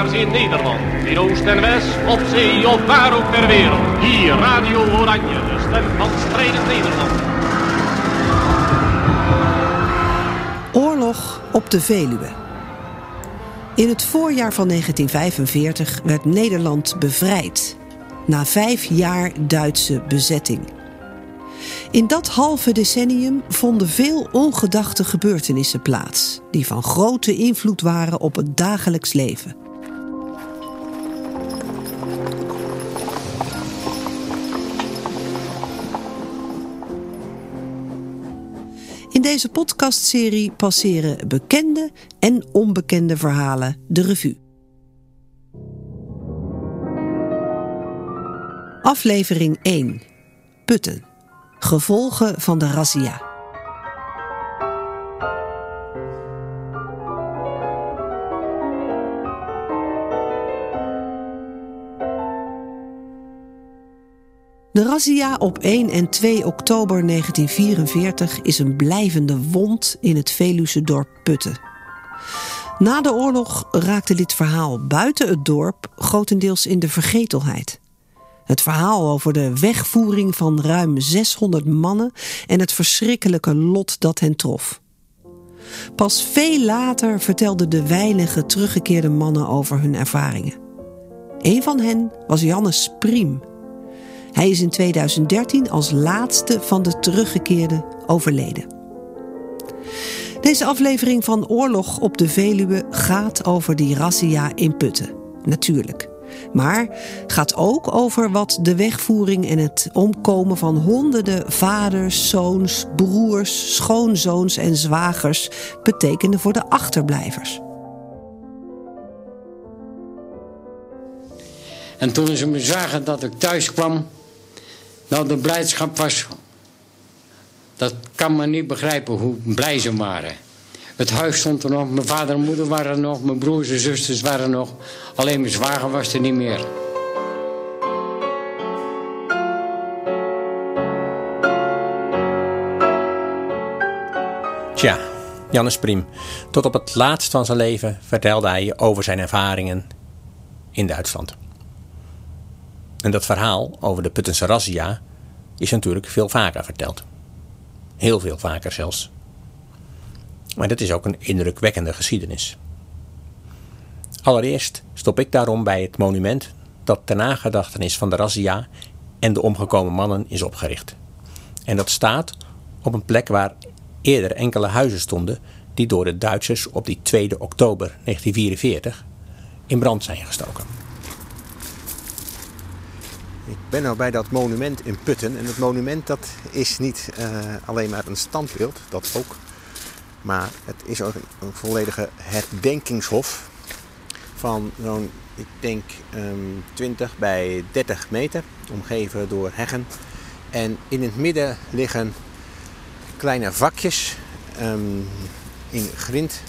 In Nederland, in Oost en West, op zee of waar ook ter wereld. Hier Radio Oranje, de stem van strijdend Nederland. Oorlog op de Veluwe. In het voorjaar van 1945 werd Nederland bevrijd. Na vijf jaar Duitse bezetting. In dat halve decennium vonden veel ongedachte gebeurtenissen plaats, die van grote invloed waren op het dagelijks leven. Deze podcastserie passeren bekende en onbekende verhalen de revue. Aflevering 1. Putten. Gevolgen van de razzia. De razzia op 1 en 2 oktober 1944 is een blijvende wond in het Veluwse dorp Putten. Na de oorlog raakte dit verhaal buiten het dorp grotendeels in de vergetelheid. Het verhaal over de wegvoering van ruim 600 mannen en het verschrikkelijke lot dat hen trof. Pas veel later vertelden de weinige teruggekeerde mannen over hun ervaringen. Een van hen was Jannes Priem. Hij is in 2013 als laatste van de teruggekeerden overleden. Deze aflevering van Oorlog op de Veluwe gaat over die razzia in Putten. Natuurlijk. Maar gaat ook over wat de wegvoering en het omkomen van honderden vaders, zoons, broers, schoonzoons en zwagers betekende voor de achterblijvers. En toen ze me zagen dat ik thuis kwam, nou de blijdschap was, dat kan me niet begrijpen hoe blij ze waren. Het huis stond er nog, mijn vader en moeder waren er nog, mijn broers en zusters waren er nog. Alleen mijn zwager was er niet meer. Tja, Jannes Priem. Tot op het laatst van zijn leven vertelde hij over zijn ervaringen in Duitsland. En dat verhaal over de Puttense razzia is natuurlijk veel vaker verteld. Heel veel vaker zelfs. Maar dat is ook een indrukwekkende geschiedenis. Allereerst stop ik daarom bij het monument dat ter nagedachtenis van de razzia en de omgekomen mannen is opgericht. En dat staat op een plek waar eerder enkele huizen stonden die door de Duitsers op die 2 oktober 1944 in brand zijn gestoken. Ik ben nou bij dat monument in Putten. En het monument dat is niet uh, alleen maar een standbeeld, dat ook. Maar het is ook een, volledige herdenkingshof van zo'n, ik denk, um, 20 bij 30 meter, omgeven door heggen. En in het midden liggen kleine vakjes um, in grind.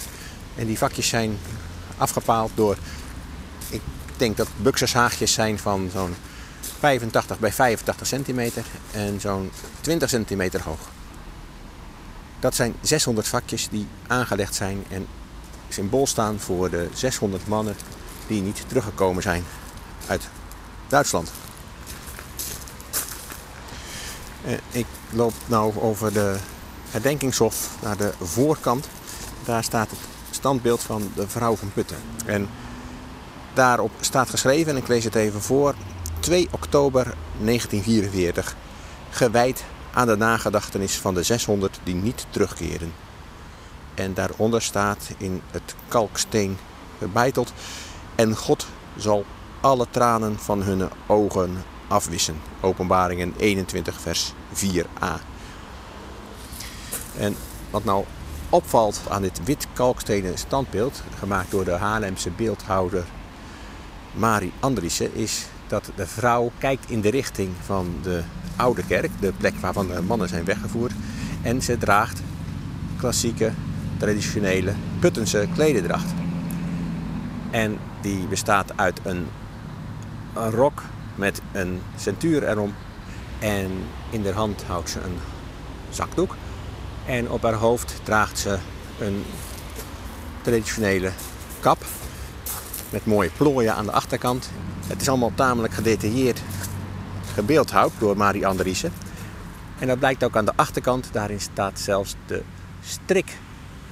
En die vakjes zijn afgepaald door, ik denk dat buksershaagjes zijn van zo'n 85 bij 85 centimeter en zo'n 20 centimeter hoog. Dat zijn 600 vakjes die aangelegd zijn en symbool staan voor de 600 mannen die niet teruggekomen zijn uit Duitsland. Eh, ik loop nu over de herdenkingshof naar de voorkant. Daar staat het standbeeld van de vrouw van Putten. En daarop staat geschreven, en ik lees het even voor, 2 oktober 1944, gewijd aan de nagedachtenis van de 600 die niet terugkeren. En daaronder staat in het kalksteen gebeiteld: En God zal alle tranen van hun ogen afwissen. Openbaringen 21, vers 4a. En wat nou opvalt aan dit wit kalkstenen standbeeld, gemaakt door de Haarlemse beeldhouder Marie Andriessen, is dat de vrouw kijkt in de richting van de oude kerk, de plek waarvan de mannen zijn weggevoerd. En ze draagt klassieke, traditionele Puttense klededracht. En die bestaat uit een, rok met een centuur erom. En in de hand houdt ze een zakdoek. En op haar hoofd draagt ze een traditionele kap met mooie plooien aan de achterkant. Het is allemaal tamelijk gedetailleerd gebeeldhouwd door Marie Andriessen. En dat blijkt ook aan de achterkant. Daarin staat zelfs de strik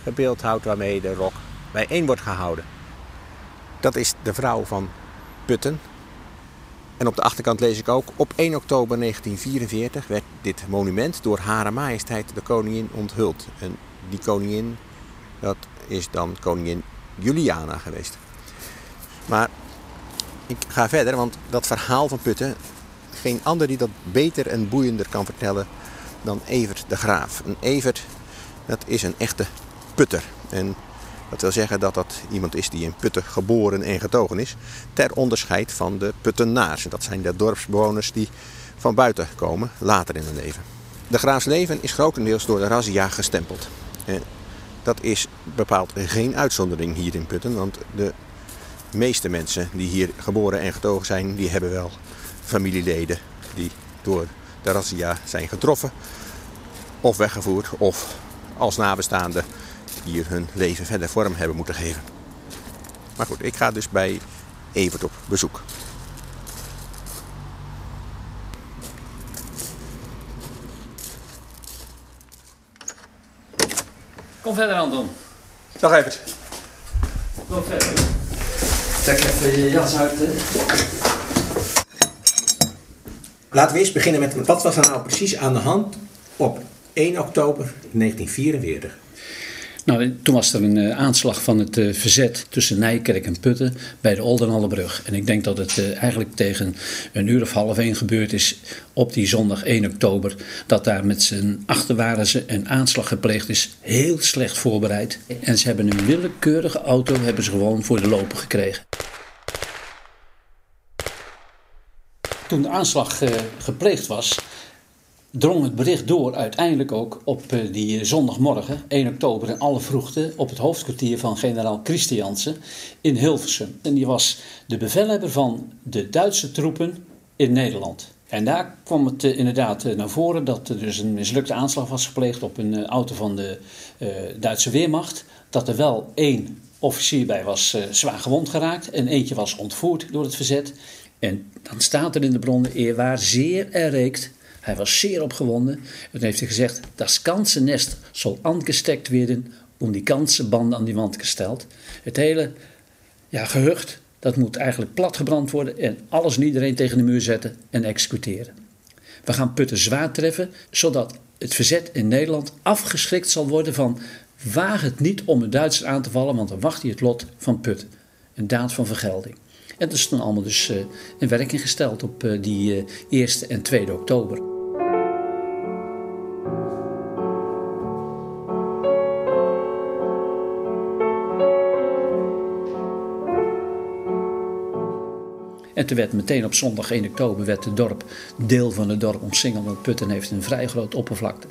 gebeeldhouwd waarmee de rok bijeen wordt gehouden. Dat is de vrouw van Putten. En op de achterkant lees ik ook: op 1 oktober 1944 werd dit monument door Hare Majesteit de Koningin onthuld. En die koningin, dat is dan koningin Juliana geweest. Maar ik ga verder, want dat verhaal van Putten, geen ander die dat beter en boeiender kan vertellen dan Evert de Graaf. Een Evert, dat is een echte putter. En dat wil zeggen dat dat iemand is die in Putten geboren en getogen is. Ter onderscheid van de Puttenaars. Dat zijn de dorpsbewoners die van buiten komen, later in hun leven. De Graafs leven is grotendeels door de razzia gestempeld. En dat is bepaald geen uitzondering hier in Putten. Want de meeste mensen die hier geboren en getogen zijn, die hebben wel familieleden die door de razzia zijn getroffen. Of weggevoerd of als nabestaanden hier hun leven verder vorm hebben moeten geven. Maar goed, ik ga dus bij Evert op bezoek. Kom verder, Anton. Dag Evert. Kom verder. Trek even je jas uit. Hè. Laten we eerst beginnen met wat was er nou precies aan de hand op 1 oktober 1944? Nou, toen was er een uh, aanslag van het uh, verzet tussen Nijkerk en Putten bij de Oldenhallebrug. En ik denk dat het uh, eigenlijk tegen een uur of half één gebeurd is op die zondag 1 oktober. Dat daar met z'n achter waren ze een aanslag gepleegd is. Heel slecht voorbereid. En ze hebben een willekeurige auto hebben ze gewoon voor de lopen gekregen. Toen de aanslag gepleegd was, drong het bericht door uiteindelijk ook op die zondagmorgen, 1 oktober, in alle vroegte op het hoofdkwartier van generaal Christiansen in Hilversum. En die was de bevelhebber van de Duitse troepen in Nederland. En daar kwam het inderdaad naar voren dat er dus een mislukte aanslag was gepleegd op een auto van de Duitse Weermacht. Dat er wel één officier bij was uh, zwaar gewond geraakt en eentje was ontvoerd door het verzet. En dan staat er in de bronnen eerwaar zeer erregt hij was zeer opgewonden en heeft hij gezegd: Das ganze nest zal angestekt worden om die ganse banden aan die wand gesteld. Het hele ja, gehucht, dat moet eigenlijk platgebrand worden en alles en iedereen tegen de muur zetten en executeren. We gaan Putten zwaar treffen, zodat het verzet in Nederland afgeschrikt zal worden van waag het niet om het Duitsers aan te vallen, want dan wacht hij het lot van Putten. Een daad van vergelding. En dat is toen allemaal dus uh, in werking gesteld op uh, die uh, 1 en 2 oktober. En toen werd meteen op zondag 1 oktober werd het dorp, deel van het dorp omsingeld. Want Putten heeft een vrij groot oppervlakte.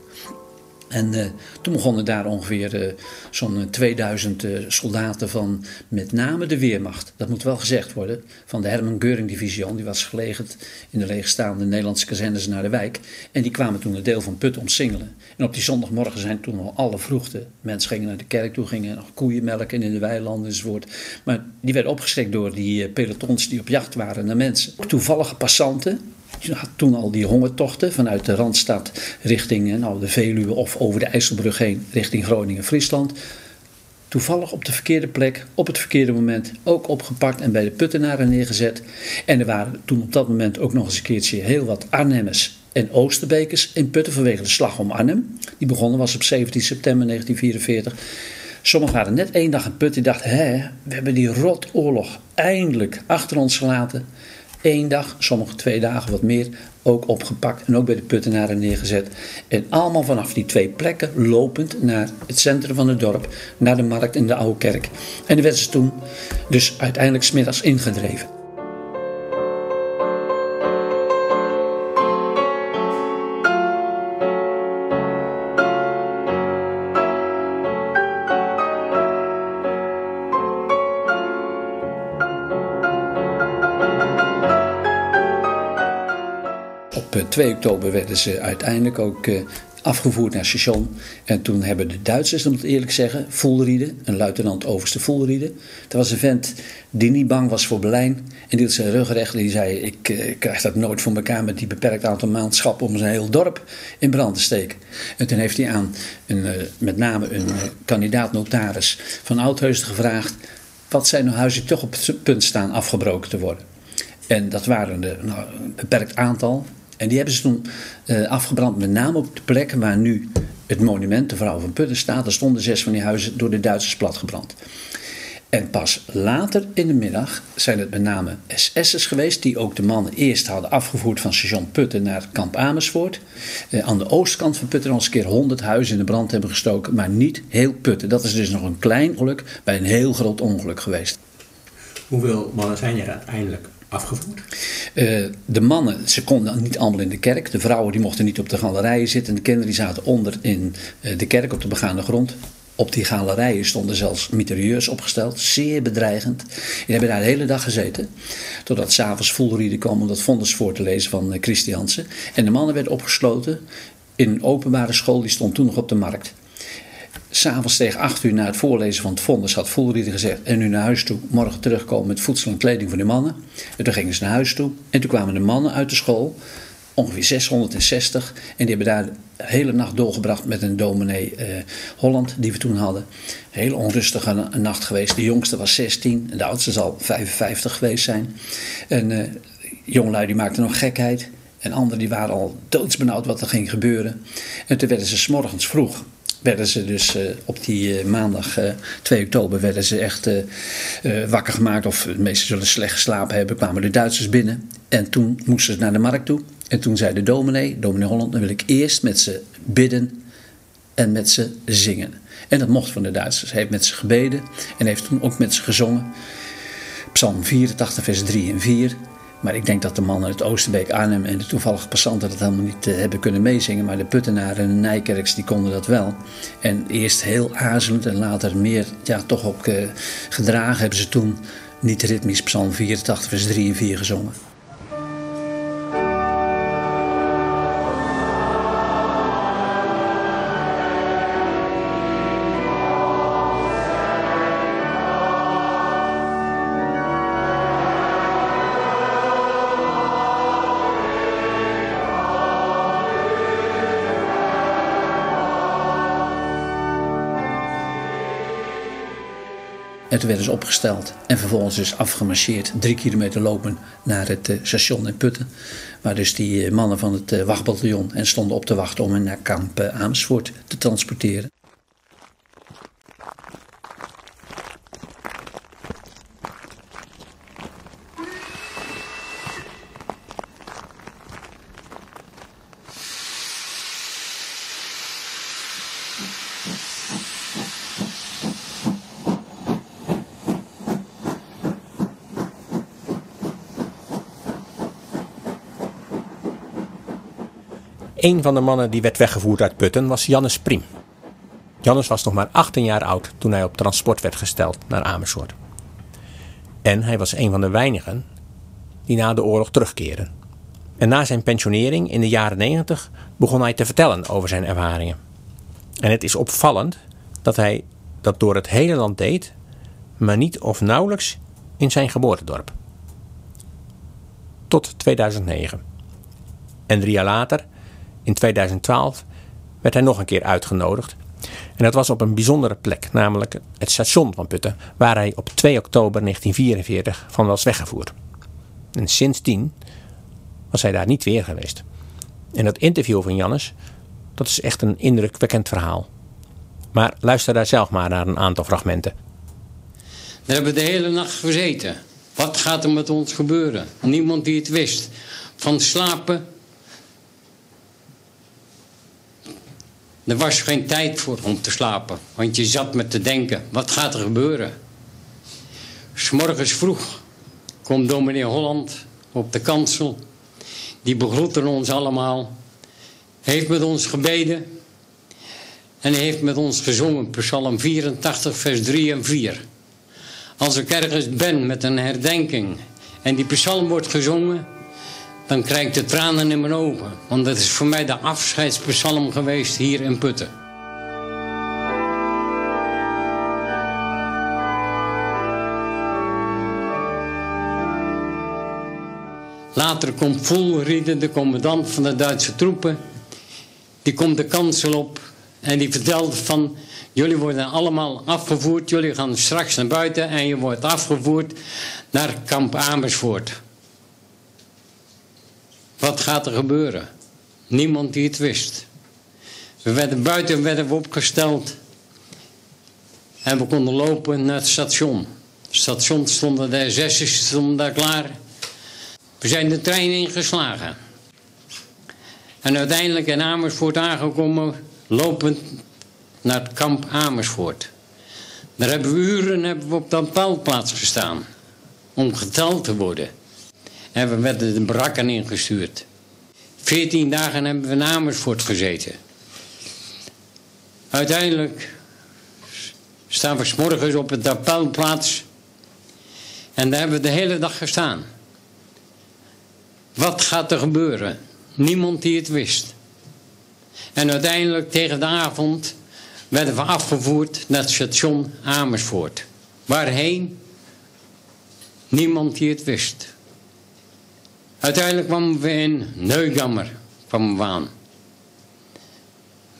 En uh, toen begonnen daar ongeveer uh, zo'n 2000 uh, soldaten van met name de Weermacht. Dat moet wel gezegd worden. Van de Herman Geuring Division. Die was gelegerd in de leegstaande Nederlandse kazernes naar de wijk. En die kwamen toen het deel van Put omsingelen. En op die zondagmorgen zijn toen al alle vroegte. Mensen gingen naar de kerk toe, gingen nog koeien melken in de weilanden enzovoort. Maar die werden opgeschrikt door die pelotons die op jacht waren naar mensen. Toevallige passanten toen al die hongertochten vanuit de Randstad richting nou, de Veluwe of over de IJsselbrug heen richting Groningen-Friesland. Toevallig op de verkeerde plek, op het verkeerde moment, ook opgepakt en bij de Puttenaren neergezet. En er waren toen op dat moment ook nog eens een keertje heel wat Arnhemmers en Oosterbekers in Putten vanwege de slag om Arnhem. Die begonnen was op 17 september 1944. Sommigen waren net één dag in Putten die dachten, we hebben die rotoorlog eindelijk achter ons gelaten één dag, sommige twee dagen wat meer, ook opgepakt en ook bij de Puttenaren neergezet. En allemaal vanaf die twee plekken lopend naar het centrum van het dorp, naar de markt en de oude kerk. En dan werden ze toen dus uiteindelijk smiddags ingedreven. 2 oktober werden ze uiteindelijk ook uh, afgevoerd naar station. En toen hebben de Duitsers, moet ik eerlijk zeggen, Voelriede, een luitenant overste Voelriede. Dat was een vent die niet bang was voor Berlijn. En die had zijn rug recht. Die zei, ik, eh, ik krijg dat nooit voor elkaar met die beperkt aantal maandschappen om zijn heel dorp in brand te steken. En toen heeft hij aan een, eh, met name een eh, kandidaat notaris van Oudheusden gevraagd... wat zijn nou huizen toch op het punt staan afgebroken te worden. En dat waren nou, een beperkt aantal. En die hebben ze toen uh, afgebrand, met name op de plek waar nu het monument, de vrouw van Putten, staat. Er stonden zes van die huizen door de Duitsers platgebrand. En pas later in de middag zijn het met name SS'ers geweest, die ook de mannen eerst hadden afgevoerd van station Putten naar kamp Amersfoort. Eh, aan de oostkant van Putten nog eens een keer honderd huizen in de brand hebben gestoken, maar niet heel Putten. Dat is dus nog een klein ongeluk bij een heel groot ongeluk geweest. Hoeveel mannen zijn er uiteindelijk afgevoerd? Uh, de mannen, ze konden niet allemaal in de kerk. De vrouwen die mochten niet op de galerijen zitten. De kinderen die zaten onder in uh, de kerk op de begaande grond. Op die galerijen stonden zelfs mitrailleurs opgesteld, zeer bedreigend. Die hebben daar de hele dag gezeten. Totdat s'avonds Voelrieden kwam om dat vonnis voor te lezen van uh, Christiansen. En de mannen werden opgesloten in een openbare school, die stond toen nog op de markt. S'avonds tegen acht uur na het voorlezen van het vonnis had Voelrieder gezegd... en nu naar huis toe, morgen terugkomen met voedsel en kleding voor de mannen. En toen gingen ze naar huis toe en toen kwamen de mannen uit de school... ongeveer 660 en die hebben daar de hele nacht doorgebracht met een dominee eh, Holland die we toen hadden. Hele onrustige nacht geweest. De jongste was 16 en de oudste zal 55 geweest zijn. En uh, jongelui die maakten nog gekheid... En anderen die waren al doodsbenauwd wat er ging gebeuren. En toen werden ze s'morgens vroeg werden ze dus uh, op die uh, maandag uh, 2 oktober werden ze echt wakker gemaakt. Of de meesten zullen slecht geslapen hebben. Kwamen de Duitsers binnen. En toen moesten ze naar de markt toe. En toen zei de dominee, dominee Holland, dan wil ik eerst met ze bidden en met ze zingen. En dat mocht van de Duitsers. Hij heeft met ze gebeden en heeft toen ook met ze gezongen. Psalm 84, vers 3 en 4. Maar ik denk dat de mannen uit Oosterbeek, Arnhem en de toevallige passanten dat helemaal niet uh, hebben kunnen meezingen. Maar de Puttenaren en de Nijkerks die konden dat wel. En eerst heel aarzelend en later meer, ja, toch ook uh, gedragen hebben ze toen niet ritmisch Psalm 84, vers 3 en 4 gezongen. Toen werden ze opgesteld en vervolgens dus afgemarcheerd. Drie kilometer lopen naar het uh, station in Putten. Waar dus die uh, mannen van het uh, wachtbataljon en stonden op te wachten om hen naar kamp Amersfoort te transporteren. Een van de mannen die werd weggevoerd uit Putten was Jannes Priem. Jannes was nog maar 18 jaar oud toen hij op transport werd gesteld naar Amersfoort. En hij was een van de weinigen die na de oorlog terugkeren. En na zijn pensionering in de jaren 90 begon hij te vertellen over zijn ervaringen. En het is opvallend dat hij dat door het hele land deed, maar niet of nauwelijks in zijn geboortedorp. Tot 2009. En drie jaar later in 2012 werd hij nog een keer uitgenodigd. En dat was op een bijzondere plek, namelijk het station van Putten, waar hij op 2 oktober 1944 van was weggevoerd. En sindsdien was hij daar niet weer geweest. En dat interview van Jannes, dat is echt een indrukwekkend verhaal. Maar luister daar zelf maar naar een aantal fragmenten. We hebben de hele nacht gezeten. Wat gaat er met ons gebeuren? Niemand die het wist. Van slapen Er was geen tijd voor om te slapen, want je zat met te denken, wat gaat er gebeuren? S'morgens vroeg komt dominee Holland op de kansel. Die begroette ons allemaal. Heeft met ons gebeden. En heeft met ons gezongen, Psalm 84, vers 3 en 4. Als ik ergens ben met een herdenking en die psalm wordt gezongen, dan krijg ik de tranen in mijn ogen. Want dat is voor mij de afscheidspsalm geweest hier in Putten. Later komt Voelrieden, de commandant van de Duitse troepen. Die komt de kansel op en die vertelt van... jullie worden allemaal afgevoerd, jullie gaan straks naar buiten... en je wordt afgevoerd naar kamp Amersfoort. Wat gaat er gebeuren? Niemand die het wist. We werden buiten werden we opgesteld. En we konden lopen naar het station. Het station stonden de SS'ers stonden daar klaar. We zijn de trein ingeslagen. En uiteindelijk in Amersfoort aangekomen, lopend naar het kamp Amersfoort. Daar hebben we uren hebben we op dat paalplaats gestaan. Om geteld te worden. En we werden de barakken ingestuurd. Veertien dagen hebben we in Amersfoort gezeten. Uiteindelijk staan we s morgens op het appelplaats. En daar hebben we de hele dag gestaan. Wat gaat er gebeuren? Niemand die het wist. En uiteindelijk tegen de avond werden we afgevoerd naar het station Amersfoort. Waarheen? Niemand die het wist. Uiteindelijk kwamen we in Neugammer kwamen we.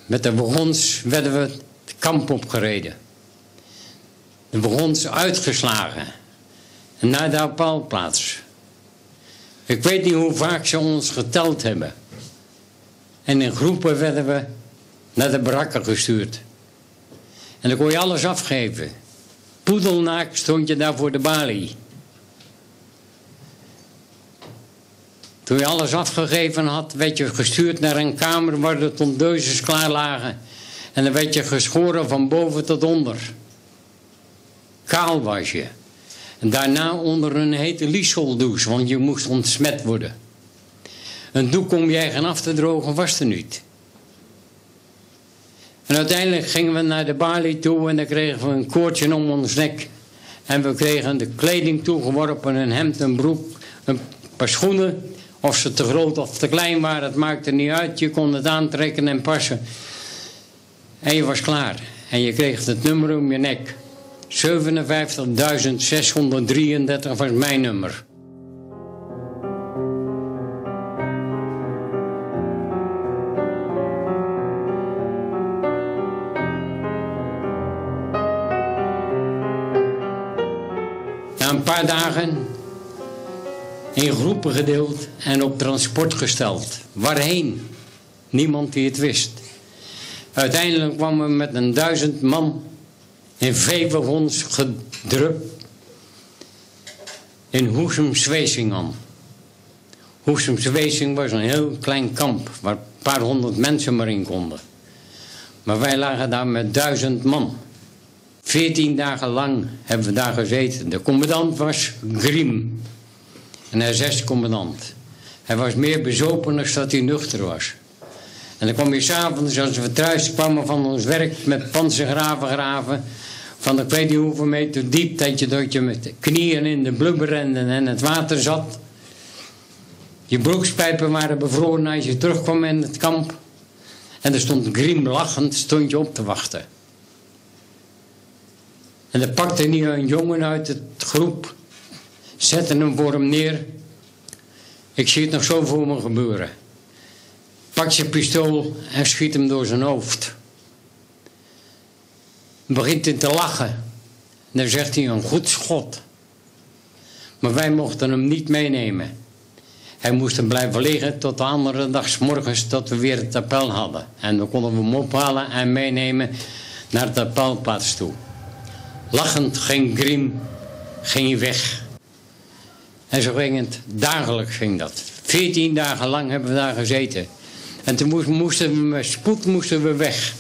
Met de wagons werden we het kamp opgereden. De wagons uitgeslagen. En naar de appelplaats. Ik weet niet hoe vaak ze ons geteld hebben. En in groepen werden we naar de barakken gestuurd. En dan kon je alles afgeven. Poedelnaak stond je daar voor de balie. Toen je alles afgegeven had, werd je gestuurd naar een kamer waar de tondeuses klaar lagen. En dan werd je geschoren van boven tot onder. Kaal was je. En daarna onder een hete liesoldouche, want je moest ontsmet worden. Een doek om je eigen af te drogen was er niet. En uiteindelijk gingen we naar de balie toe en dan kregen we een koordje om ons nek. En we kregen de kleding toegeworpen, een hemd, een broek, een paar schoenen. Of ze te groot of te klein waren, het maakte niet uit. Je kon het aantrekken en passen. En je was klaar. En je kreeg het nummer om je nek. 57.633 was mijn nummer. Na een paar dagen in groepen gedeeld en op transport gesteld. Waarheen? Niemand die het wist. Uiteindelijk kwamen we met een duizend man in veewagons gedrukt in Hoesem-Zwezing aan. Hoesem-Zwezing was een heel klein kamp waar een paar honderd mensen maar in konden. Maar wij lagen daar met duizend man. Veertien dagen lang hebben we daar gezeten. De commandant was Grim, een SS-commandant. Hij was meer bezopen dan dat hij nuchter was. En dan kwam je s'avonds, als we thuis kwamen van ons werk met panzergraven graven, van ik weet niet hoeveel meter diep, dat je, dat je met knieën in de blubber rende en het water zat. Je broekspijpen waren bevroren als je terugkwam in het kamp. En er stond Grim lachend, stond je op te wachten. En er pakte niet een jongen uit het groep, zette hem voor hem neer. Ik zie het nog zo voor me gebeuren. Pak je pistool en schiet hem door zijn hoofd. Begint hij te lachen. En dan zegt hij een goed schot. Maar wij mochten hem niet meenemen. Hij moest er blijven liggen tot de andere dag s morgens tot we weer het appel hadden. En dan konden we hem ophalen en meenemen naar de appelplaats toe. Lachend ging Grim ging weg. En zo ging het, dagelijks ging dat. Veertien dagen lang hebben we daar gezeten. En toen moesten we met spoed moesten we weg.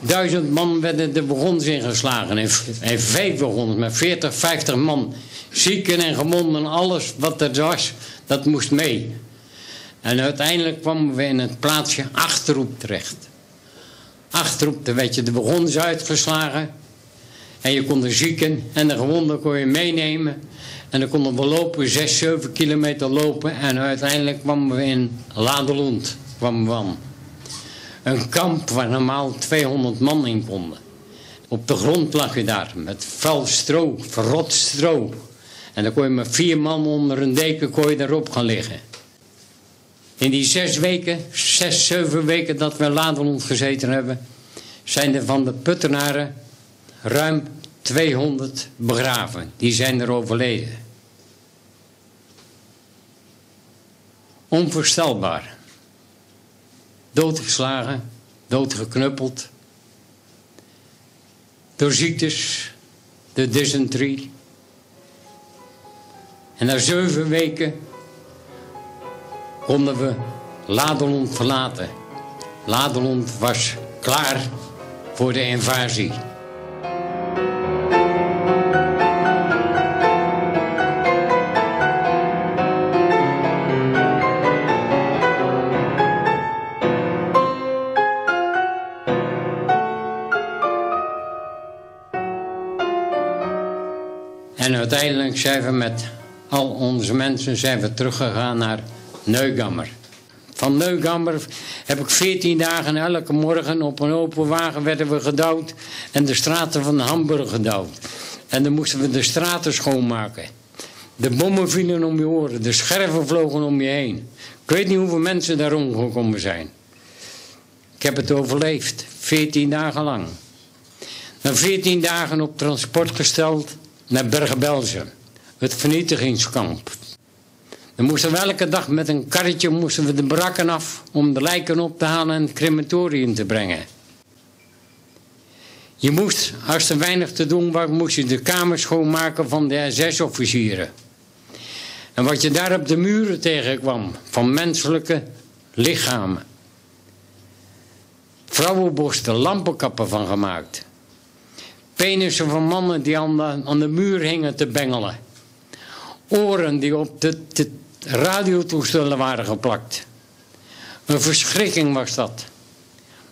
Duizend man werden de wagons ingeslagen. En, en vijf met 40, 50 man. Zieken en gewonden, alles wat er was, dat moest mee. En uiteindelijk kwamen we in het plaatsje Achterroep terecht. Achterroep, daar werd je de wagons uitgeslagen. En je kon de zieken en de gewonden kon je meenemen. En dan konden we lopen, 6, 7 kilometer lopen. En uiteindelijk kwamen we in Ladelund. Kwamen we aan. Een kamp waar normaal 200 man in konden. Op de grond lag je daar met vuil stro, verrot stro. En dan kon je met vier man onder een deken kon je daarop gaan liggen. In die zes weken, zes, zeven weken dat we in Ladelond gezeten hebben, zijn er van de Puttenaren ruim 200 begraven. Die zijn er overleden. Onvoorstelbaar. Doodgeslagen, doodgeknuppeld. Door ziektes, de dysenterie. En na zeven weken konden we Ladelond verlaten. Ladelond was klaar voor de invasie. Uiteindelijk zijn we met al onze mensen zijn we teruggegaan naar Neugammer. Van Neugammer heb ik 14 dagen elke morgen op een open wagen werden we gedouwd en de straten van Hamburg gedouwd. En dan moesten we de straten schoonmaken. De bommen vielen om je oren, de scherven vlogen om je heen. Ik weet niet hoeveel mensen daar omgekomen zijn. Ik heb het overleefd, 14 dagen lang. Na 14 dagen op transport gesteld naar Bergen-Belsen, het vernietigingskamp. Dan moesten we elke dag met een karretje moesten we de brakken af om de lijken op te halen en het crematorium te brengen. Je moest, als er weinig te doen was, moest je de kamers schoonmaken van de SS-officieren. En wat je daar op de muren tegenkwam, van menselijke lichamen. Vrouwenborsten, lampenkappen van gemaakt. Penissen van mannen die aan de, aan de muur hingen te bengelen. Oren die op de, radiotoestellen waren geplakt. Een verschrikking was dat.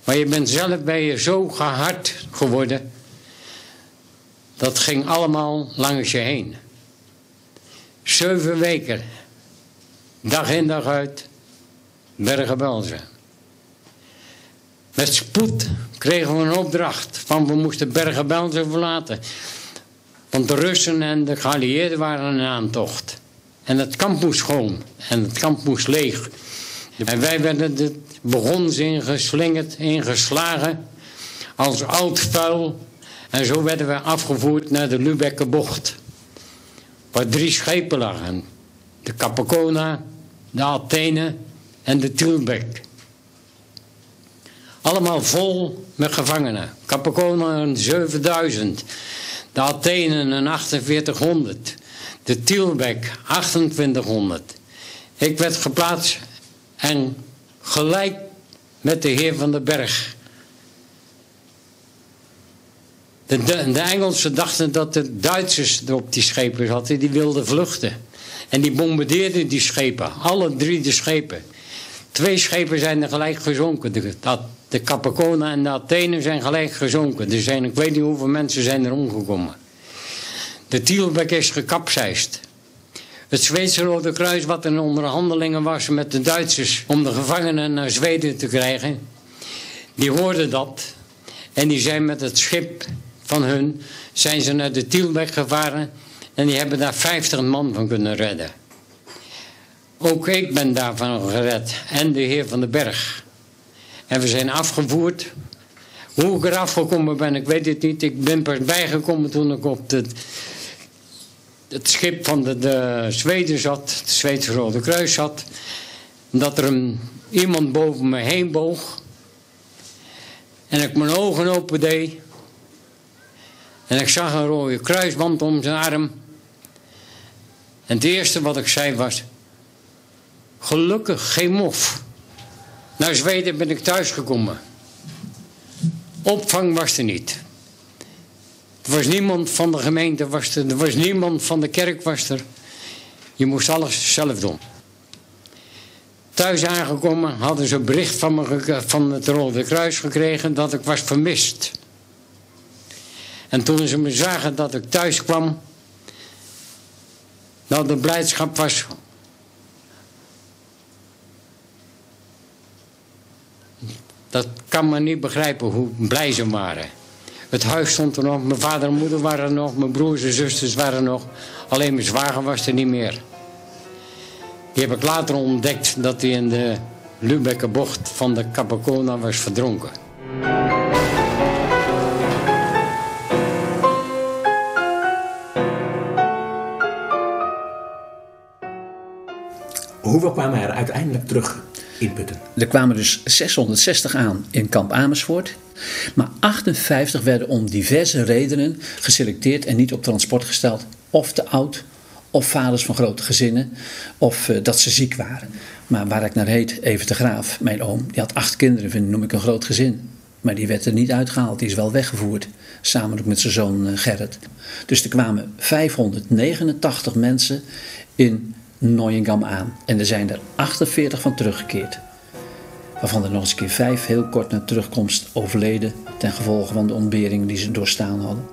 Maar je bent zelf bij je zo gehard geworden. Dat ging allemaal langs je heen. Zeven weken. Dag in dag uit. Bergen-Belsen. Met spoed kregen we een opdracht van we moesten Bergen-Belsen verlaten. Want de Russen en de geallieerden waren in aantocht. En het kamp moest schoon. En het kamp moest leeg. En wij werden de begons ingeslingerd, ingeslagen. Als oud vuil. En zo werden we afgevoerd naar de Lübecker bocht. Waar drie schepen lagen. De Capacona, de Athene en de Tilbeck. Allemaal vol met gevangenen. Capacona een 7000. De Athenen een 4800. De Tielbeck 2800. Ik werd geplaatst en gelijk met de heer van den Berg. De, de, Engelsen dachten dat de Duitsers op die schepen zaten, die wilden vluchten. En die bombardeerden die schepen, alle drie de schepen. Twee schepen zijn er gelijk gezonken. Dat, de Capacona en de Athene zijn gelijk gezonken. Er zijn, ik weet niet hoeveel mensen zijn er omgekomen. De Tielbeck is gekapseist. Het Zweedse Rode Kruis, wat in onderhandelingen was met de Duitsers om de gevangenen naar Zweden te krijgen, die hoorden dat en die zijn met het schip van hun zijn ze naar de Tielbeck gevaren en die hebben daar 50 man van kunnen redden. Ook ik ben daarvan gered en de heer van den Berg. En we zijn afgevoerd. Hoe ik eraf gekomen ben, ik weet het niet. Ik ben pas bijgekomen toen ik op de, het schip van de, de Zweden zat, het Zweedse Rode Kruis zat. Dat er een, iemand boven me heen boog. En ik mijn ogen open deed. En ik zag een rode kruisband om zijn arm. En het eerste wat ik zei was... Gelukkig geen mof. Naar Zweden ben ik thuisgekomen. Opvang was er niet. Er was niemand van de gemeente, was er, was niemand van de kerk was er. Je moest alles zelf doen. Thuis aangekomen hadden ze bericht van, me, van het Rode Kruis gekregen dat ik was vermist. En toen ze me zagen dat ik thuis kwam, nou de blijdschap was. Dat kan me niet begrijpen hoe blij ze waren. Het huis stond er nog, mijn vader en moeder waren er nog, mijn broers en zusters waren er nog. Alleen mijn zwager was er niet meer. Die heb ik later ontdekt dat hij in de Lübecker bocht van de Capacona was verdronken. Hoeveel kwamen er uiteindelijk terug Er kwamen dus 660 aan in kamp Amersfoort. Maar 58 werden om diverse redenen geselecteerd en niet op transport gesteld. Of te oud, of vaders van grote gezinnen, of uh, dat ze ziek waren. Maar waar ik naar heet, Even de Graaf, mijn oom, die had acht kinderen, vind, noem ik een groot gezin. Maar die werd er niet uitgehaald, die is wel weggevoerd. Samen ook met zijn zoon uh, Gerrit. Dus er kwamen 589 mensen in Neuengamme aan. En er zijn er 48 van teruggekeerd. Waarvan er nog eens een keer vijf heel kort na terugkomst overleden ten gevolge van de ontbering die ze doorstaan hadden.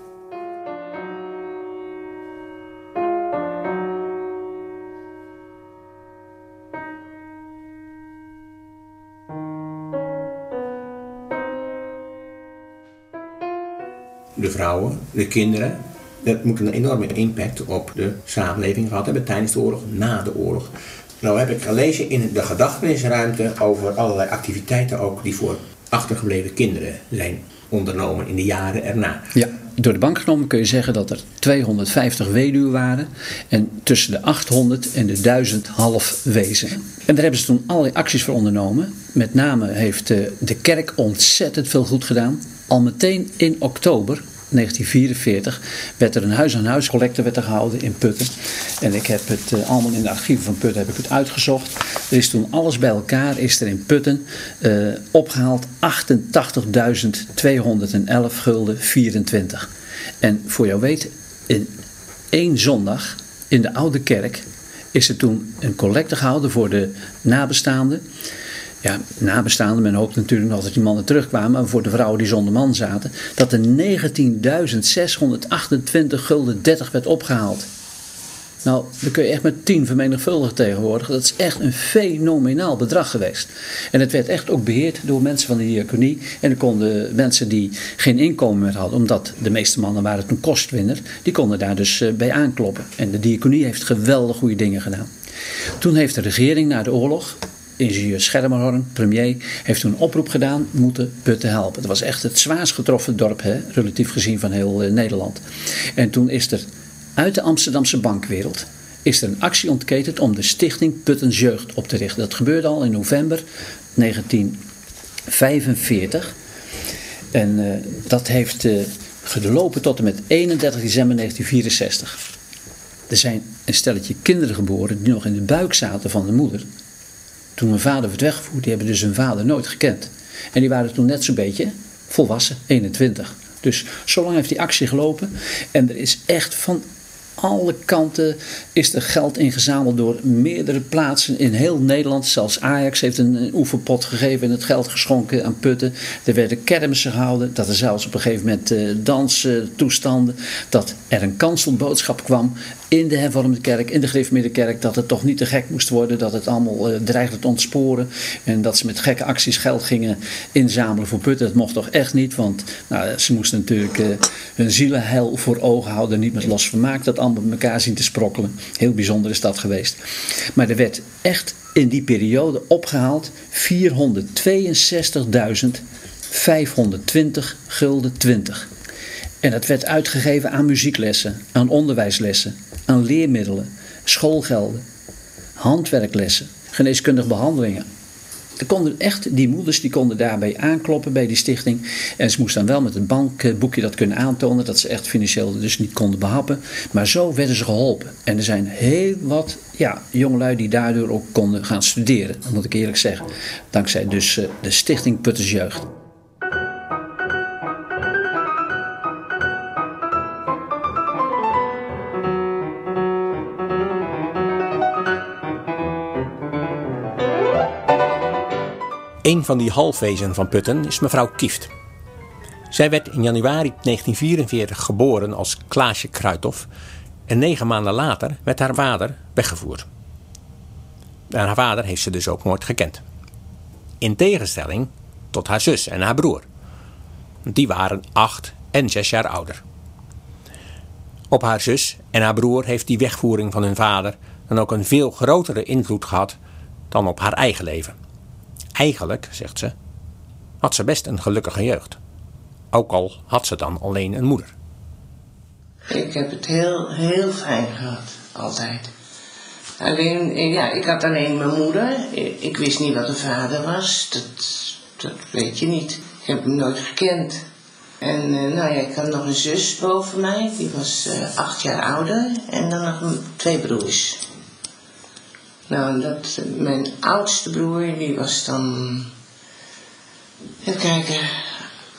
De vrouwen, de kinderen, dat moet een enorme impact op de samenleving gehad hebben tijdens de oorlog, na de oorlog. Nou heb ik gelezen in de gedachtenisruimte over allerlei activiteiten ook die voor achtergebleven kinderen zijn ondernomen in de jaren erna. Ja, door de bank genomen kun je zeggen dat er 250 weduwen waren en tussen de 800 en de 1000 half wezen. En daar hebben ze toen allerlei acties voor ondernomen. Met name heeft de kerk ontzettend veel goed gedaan. Al meteen in oktober 1944 werd er een huis-aan-huis collecte werd er gehouden in Putten. En ik heb het uh, allemaal in de archieven van Putten heb ik het uitgezocht. Er is toen alles bij elkaar, is er in Putten uh, opgehaald 88.211 gulden 24. En voor jou weet, in één zondag in de Oude Kerk is er toen een collecte gehouden voor de nabestaanden ja, nabestaanden, men hoopt natuurlijk nog dat die mannen terugkwamen, maar voor de vrouwen die zonder man zaten, dat er 19.628 gulden 30 werd opgehaald. Nou, dan kun je echt met 10 vermenigvuldigen tegenwoordig. Dat is echt een fenomenaal bedrag geweest. En het werd echt ook beheerd door mensen van de diaconie. En er konden mensen die geen inkomen meer hadden, omdat de meeste mannen waren toen kostwinner, die konden daar dus eh, bij aankloppen. En de diaconie heeft geweldig goede dingen gedaan. Toen heeft de regering na de oorlog, ingenieur Schermerhorn, premier, heeft toen een oproep gedaan, moeten Putten helpen. Het was echt het zwaarst getroffen dorp, hè, relatief gezien van heel uh, Nederland. En toen is er uit de Amsterdamse bankwereld is er een actie ontketend om de stichting Puttens Jeugd op te richten. Dat gebeurde al in november 1945. En uh, dat heeft uh, gelopen tot en met 31 december 1964. Er zijn een stelletje kinderen geboren die nog in de buik zaten van de moeder. Toen mijn vader werd weggevoerd, die hebben dus hun vader nooit gekend. En die waren toen net zo'n beetje volwassen, 21. Dus zo lang heeft die actie gelopen. En er is echt van alle kanten is er geld ingezameld door meerdere plaatsen in heel Nederland. Zelfs Ajax heeft een, oefenpot gegeven en het geld geschonken aan Putten. Er werden kermissen gehouden. Dat er zelfs op een gegeven moment uh, danstoestanden. Dat er een kanselboodschap kwam in de hervormde kerk, in de Griffmiddenkerk. Dat het toch niet te gek moest worden. Dat het allemaal uh, dreigde te ontsporen. En dat ze met gekke acties geld gingen inzamelen voor Putten. Dat mocht toch echt niet. Want nou, ze moesten natuurlijk uh, hun zielenheil voor ogen houden. Niet met los vermaak. Dat allemaal met elkaar zien te sprokkelen. Heel bijzonder is dat geweest. Maar er werd echt in die periode opgehaald 462.520 gulden 20. En dat werd uitgegeven aan muzieklessen, aan onderwijslessen, aan leermiddelen, schoolgelden, handwerklessen, geneeskundige behandelingen, er konden echt, die moeders die konden daarbij aankloppen bij die stichting. En ze moesten dan wel met het bankboekje dat kunnen aantonen dat ze echt financieel dus niet konden behappen. Maar zo werden ze geholpen. En er zijn heel wat ja, jongelui die daardoor ook konden gaan studeren. Dat moet ik eerlijk zeggen. Dankzij dus eh, de stichting Putters Jeugd. Een van die halfwezen van Putten is mevrouw Kieft. Zij werd in januari 1944 geboren als Klaasje Kruithof en negen maanden later werd haar vader weggevoerd. En haar vader heeft ze dus ook nooit gekend. In tegenstelling tot haar zus en haar broer. Die waren acht en zes jaar ouder. Op haar zus en haar broer heeft die wegvoering van hun vader dan ook een veel grotere invloed gehad dan op haar eigen leven. Eigenlijk, zegt ze, had ze best een gelukkige jeugd. Ook al had ze dan alleen een moeder. Ik heb het heel, heel fijn gehad, altijd. Alleen, ja, ik had alleen mijn moeder. Ik wist niet wat een vader was. Dat, dat weet je niet. Ik heb hem nooit gekend. En eh, nou ja, ik had nog een zus boven mij. Die was uh, acht jaar ouder. En dan nog twee broers. Nou, dat, mijn oudste broer, die was dan... Even kijken.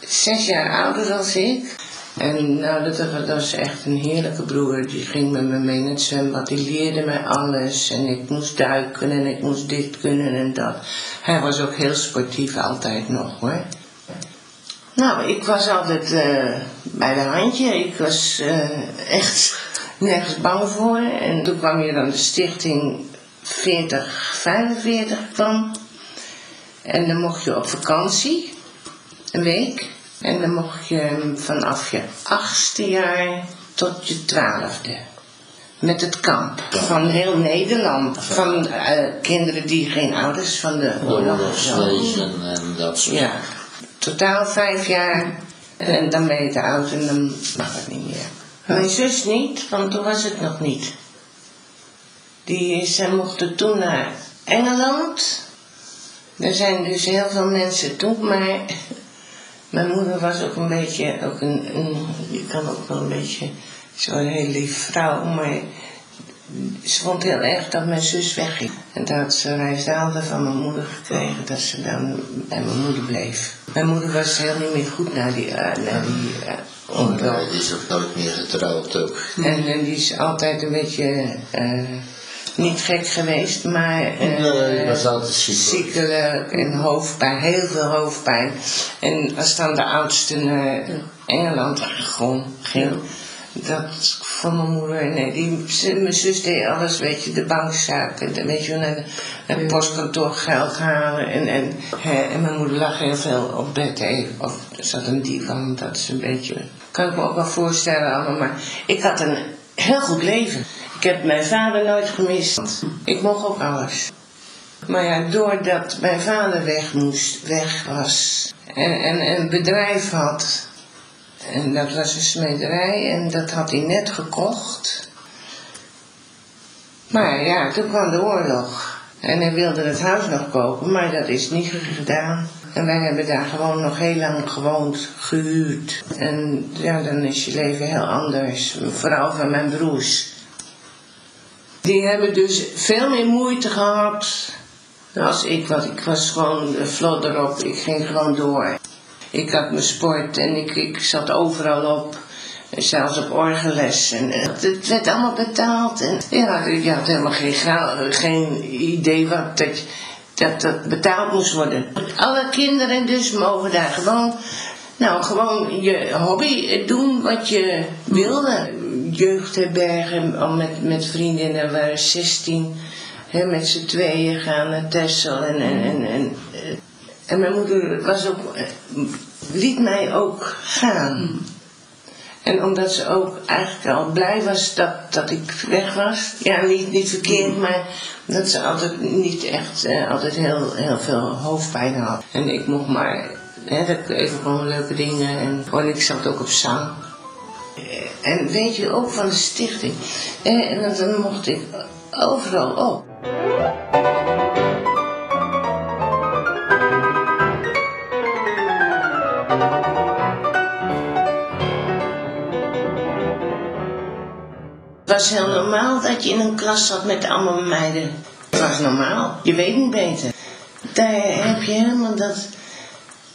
Zes jaar ouder dan ik. En nou, dat, was echt een heerlijke broer. Die ging met me mee naar het zwembad. Die leerde mij alles. En ik moest duiken en ik moest dit kunnen en dat. Hij was ook heel sportief altijd nog hoor. Nou, ik was altijd uh, bij de handje. Ik was uh, echt nergens bang voor. En toen kwam hier dan de stichting 4045 kwam. En dan mocht je op vakantie. Een week. En dan mocht je vanaf je achtste jaar tot je twaalfde. Met het kamp van heel Nederland. Van uh, kinderen die geen ouders van de oorlog en dat soort Ja, totaal vijf jaar. En dan ben je te oud en dan mag het niet meer. Mijn zus niet, want toen was het nog niet. Die, zij mochten toen naar Engeland. Er zijn dus heel veel mensen toen, maar mijn moeder was ook een beetje, ook een, een je kan ook wel een beetje, zo'n heel lief vrouw, maar ze vond heel erg dat mijn zus wegging. En dat had ze rijzaalde van mijn moeder gekregen dat ze dan bij mijn moeder bleef. Mijn moeder was heel niet meer goed na die, uh, na die uh. Die is ook nooit meer getrouwd ook. En, en die is altijd een beetje... Uh, niet gek geweest, maar uh, nee, was altijd ziekelijk en hoofdpijn, heel veel hoofdpijn. En als dan de oudste naar Engeland ging, dat van mijn moeder, nee, die, mijn zus deed alles, weet je, de bankzaken, weet je, naar, de, het postkantoor geld halen. En, en, hè, en mijn moeder lag heel veel op bed, hè, of zat een divan, dat is een beetje, kan ik me ook wel voorstellen allemaal, maar ik had een heel goed leven. Ik heb mijn vader nooit gemist. Ik mocht ook alles. Maar ja, doordat mijn vader weg moest, weg was en, en een bedrijf had, en dat was een smederij en dat had hij net gekocht. Maar ja, toen kwam de oorlog en hij wilde het huis nog kopen, maar dat is niet gedaan. En wij hebben daar gewoon nog heel lang gewoond, gehuurd. En ja, dan is je leven heel anders. Vooral van mijn broers. Die hebben dus veel meer moeite gehad als ik, want ik was gewoon vlot erop. Ik ging gewoon door. Ik had mijn sport en ik, ik zat overal op. Zelfs op orgelles. En het werd allemaal betaald. En ja, je had helemaal geen, geen idee wat dat, dat dat betaald moest worden. Alle kinderen dus mogen daar gewoon, nou gewoon je hobby doen wat je wilde jeugdherbergen al met, met vriendinnen, waren 16, hè, met z'n tweeën gaan naar Texel. En, en, en, en, en mijn moeder was ook, liet mij ook gaan. En omdat ze ook eigenlijk al blij was dat, dat ik weg was. Ja, niet, niet verkeerd, maar dat ze altijd niet echt eh, altijd heel, heel veel hoofdpijn had. En ik mocht maar, hè, dat even gewoon leuke dingen. En gewoon, ik zat ook op zang. En weet je, ook van de stichting. En dan mocht ik overal op. Het was heel normaal dat je in een klas zat met allemaal meiden. Het was normaal. Je weet niet beter. Daar heb je helemaal dat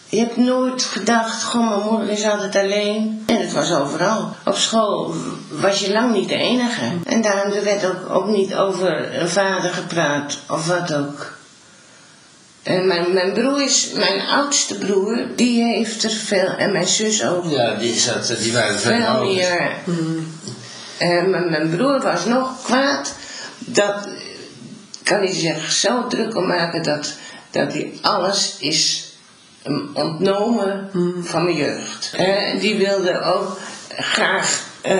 je hebt nooit gedacht, goh, mijn moeder is altijd alleen. En het was overal. Op school was je lang niet de enige. En daarom werd ook, ook niet over een vader gepraat of wat ook. En mijn, mijn broer is, mijn oudste broer, die heeft er veel, en mijn zus ook. Ja, die, zat, die waren veel Veel meer. En mijn, mijn broer was nog kwaad. Dat kan hij zich zo druk om maken dat, dat hij alles is ontnomen van mijn jeugd. En die wilde ook graag eh,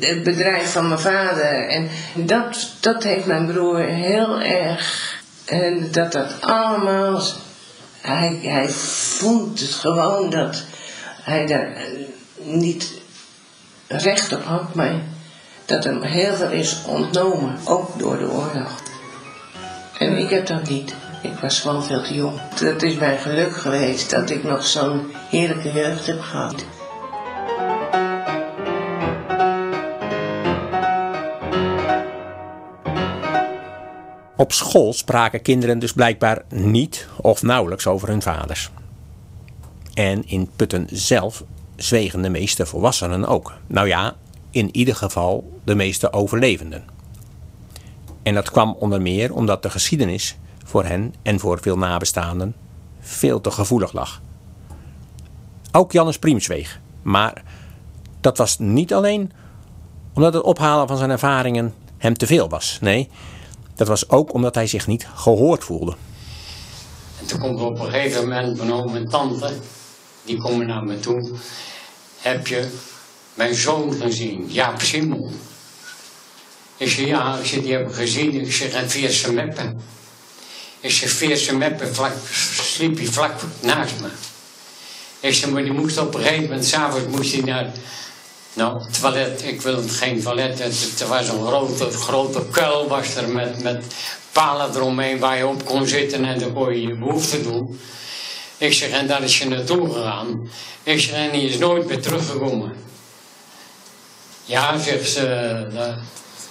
het bedrijf van mijn vader. En dat, dat heeft mijn broer heel erg. En dat dat allemaal. Hij, hij vond het gewoon dat hij daar eh, niet recht op had, maar dat hem heel veel is ontnomen, ook door de oorlog. En ik heb dat niet. Ik was gewoon veel te jong. Het is mijn geluk geweest dat ik nog zo'n heerlijke jeugd heb gehad. Op school spraken kinderen dus blijkbaar niet of nauwelijks over hun vaders. En in Putten zelf zwegen de meeste volwassenen ook. Nou ja, in ieder geval de meeste overlevenden. En dat kwam onder meer omdat de geschiedenis voor hen en voor veel nabestaanden veel te gevoelig lag. Ook Jannes Priem zweeg, maar dat was niet alleen omdat het ophalen van zijn ervaringen hem te veel was. Nee, dat was ook omdat hij zich niet gehoord voelde. En toen komt op een gegeven moment mijn oom en tante, die komen naar me toe. Heb je mijn zoon gezien, Jaap Simon? Ik zeg, ja, als je die hebt gezien, ik zeg, en Veerse Meppen. Ik zeg, Veerse Meppen, vlak, sliep hij vlak naast me. Ik zeg, maar die moest op een gegeven moment, s'avonds moest hij naar, nou, toilet. Ik wil geen toilet, het was een grote, grote kuil was er met, met palen eromheen waar je op kon zitten en dan kon je je behoefte doen. Ik zeg, en daar is je naartoe gegaan. Ik zeg, en die is nooit meer teruggekomen. Ja, zegt ze,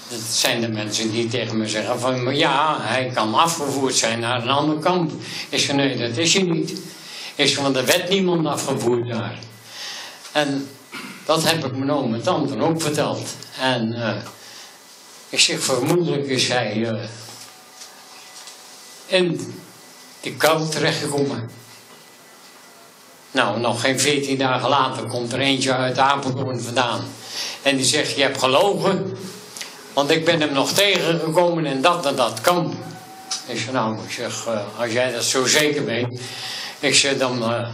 dat, zijn de mensen die tegen me zeggen van, ja, hij kan afgevoerd zijn naar een ander kamp. Ik zeg, nee, dat is hij niet. Zeg, want er werd niemand afgevoerd daar. En dat heb ik mijn oom en tante ook verteld. En eh, ik zeg, vermoedelijk is hij eh, in die kou terechtgekomen. Nou, nog geen veertien dagen later komt er eentje uit Apeldoorn vandaan. En die zegt, je hebt gelogen, want ik ben hem nog tegengekomen in dat en dat kamp. Ik zeg, nou, ik zeg, eh, als jij dat zo zeker weet, ik zeg, dan eh,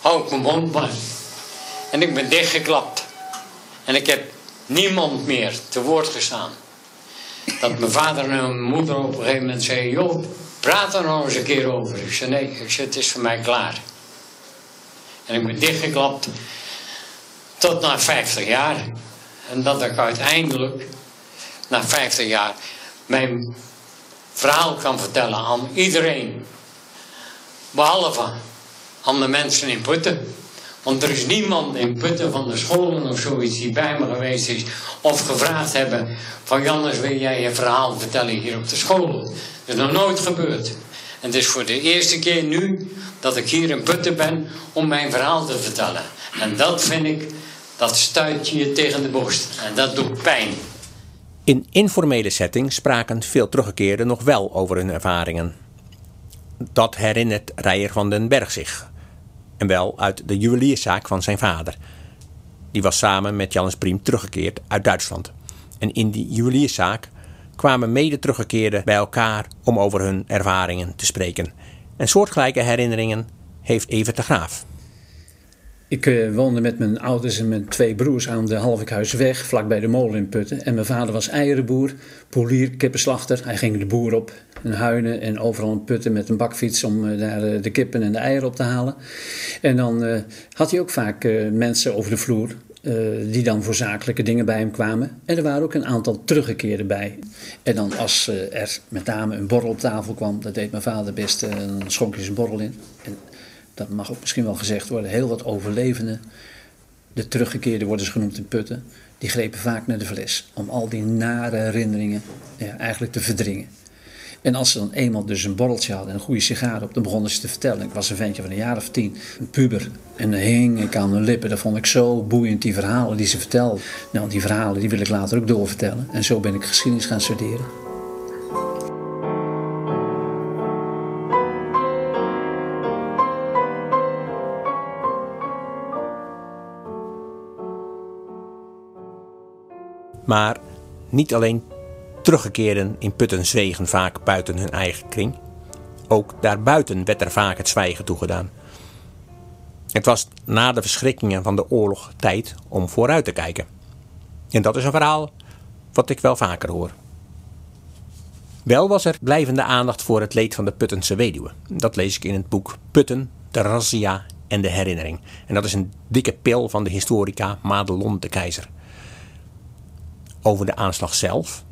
hou ik mijn mond maar. En ik ben dichtgeklapt. En ik heb niemand meer te woord gestaan. Dat mijn vader en mijn moeder op een gegeven moment zeiden, joh, praat er nou eens een keer over. Ik zei, nee, ik zei, het is voor mij klaar. En ik ben dichtgeklapt tot na 50 jaar. En dat ik uiteindelijk, na 50 jaar, mijn verhaal kan vertellen aan iedereen. Behalve aan de mensen in Putten. Want er is niemand in Putten van de scholen of zoiets die bij me geweest is. Of gevraagd hebben van Jannes wil jij je verhaal vertellen hier op de school. Dat is nog nooit gebeurd. En het is voor de eerste keer nu dat ik hier in Putten ben om mijn verhaal te vertellen. En dat vind ik, dat stuit je tegen de borst. En dat doet pijn. In informele setting spraken veel teruggekeerden nog wel over hun ervaringen. Dat herinnert Rijer van den Berg zich. En wel uit de juwelierszaak van zijn vader. Die was samen met Jannes Priem teruggekeerd uit Duitsland. En in die juwelierszaak kwamen mede teruggekeerden bij elkaar om over hun ervaringen te spreken. En soortgelijke herinneringen heeft Evert de Graaf. Ik eh, woonde met mijn ouders en mijn twee broers aan de Halvikhuisweg, vlakbij de molen in Putten. En mijn vader was eierenboer, polier, kippenslachter. Hij ging de boer op en huinen en overal in Putten met een bakfiets om eh, daar eh, de kippen en de eieren op te halen. En dan had hij ook vaak mensen over de vloer die dan voor zakelijke dingen bij hem kwamen. En er waren ook een aantal teruggekeerden bij. En dan als er met name een borrel op tafel kwam, dat deed mijn vader best, dan schonk hij zijn borrel in. En dat mag ook misschien wel gezegd worden, heel wat overlevenden, de teruggekeerden worden ze genoemd in putten, die grepen vaak naar de fles om al die nare herinneringen eigenlijk te verdringen. En als ze dan eenmaal dus een borreltje hadden en een goede sigaar op, dan begonnen ze te vertellen. Ik was een ventje van een jaar of tien, een puber. En dan hing ik aan hun lippen. Dat vond ik zo boeiend, die verhalen die ze vertelden. Nou, die verhalen die wil ik later ook doorvertellen. En zo ben ik geschiedenis gaan studeren. Maar niet alleen teruggekeerden in Putten zwegen vaak buiten hun eigen kring. Ook daarbuiten werd er vaak het zwijgen toegedaan. Het was na de verschrikkingen van de oorlog tijd om vooruit te kijken. En dat is een verhaal wat ik wel vaker hoor. Wel was er blijvende aandacht voor het leed van de Puttense weduwe. Dat lees ik in het boek Putten, de razzia en de herinnering. En dat is een dikke pil van de historica Madelon de Keizer. Over de aanslag zelf,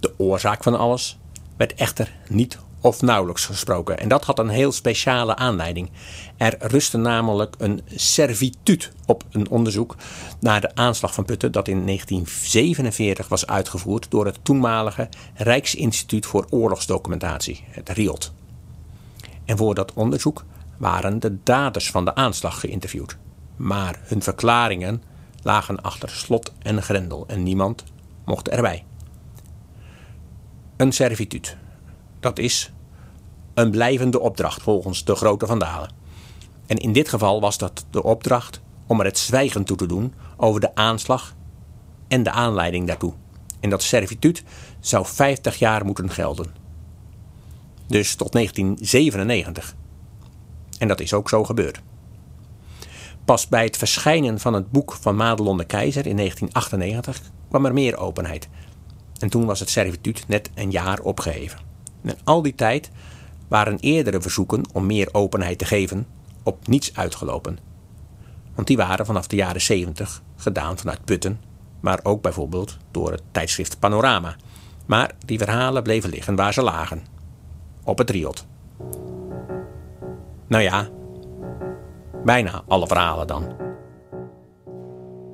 de oorzaak van alles, werd echter niet of nauwelijks gesproken. En dat had een heel speciale aanleiding. Er rustte namelijk een servituut op een onderzoek naar de aanslag van Putten dat in 1947 was uitgevoerd door het toenmalige Rijksinstituut voor Oorlogsdocumentatie, het RIOT. En voor dat onderzoek waren de daders van de aanslag geïnterviewd. Maar hun verklaringen lagen achter slot en grendel en niemand mocht erbij. Een servituut. Dat is een blijvende opdracht volgens de grote vandalen. En in dit geval was dat de opdracht om er het zwijgen toe te doen over de aanslag en de aanleiding daartoe. En dat servituut zou 50 jaar moeten gelden. Dus tot 1997. En dat is ook zo gebeurd. Pas bij het verschijnen van het boek van Madelon de Keizer in 1998 kwam er meer openheid. En toen was het servituut net een jaar opgeheven. En al die tijd waren eerdere verzoeken om meer openheid te geven op niets uitgelopen. Want die waren vanaf de jaren 70 gedaan vanuit Putten, maar ook bijvoorbeeld door het tijdschrift Panorama. Maar die verhalen bleven liggen waar ze lagen: op het riot. Nou ja, bijna alle verhalen dan.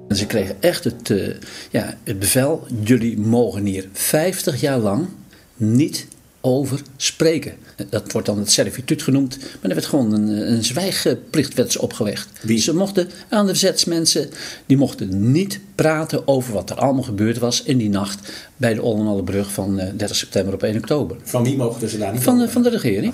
En ze kregen echt het, uh, ja, het bevel: jullie mogen hier 50 jaar lang niet over spreken. Dat wordt dan het servituut genoemd, maar er werd gewoon een, een zwijgplicht werd opgelegd. Wie? Ze mochten aan de verzetsmensen, die mochten niet praten over wat er allemaal gebeurd was in die nacht bij de Oldenallebrug van 30 september op 1 oktober. Van wie mochten ze daar niet Van van de regering.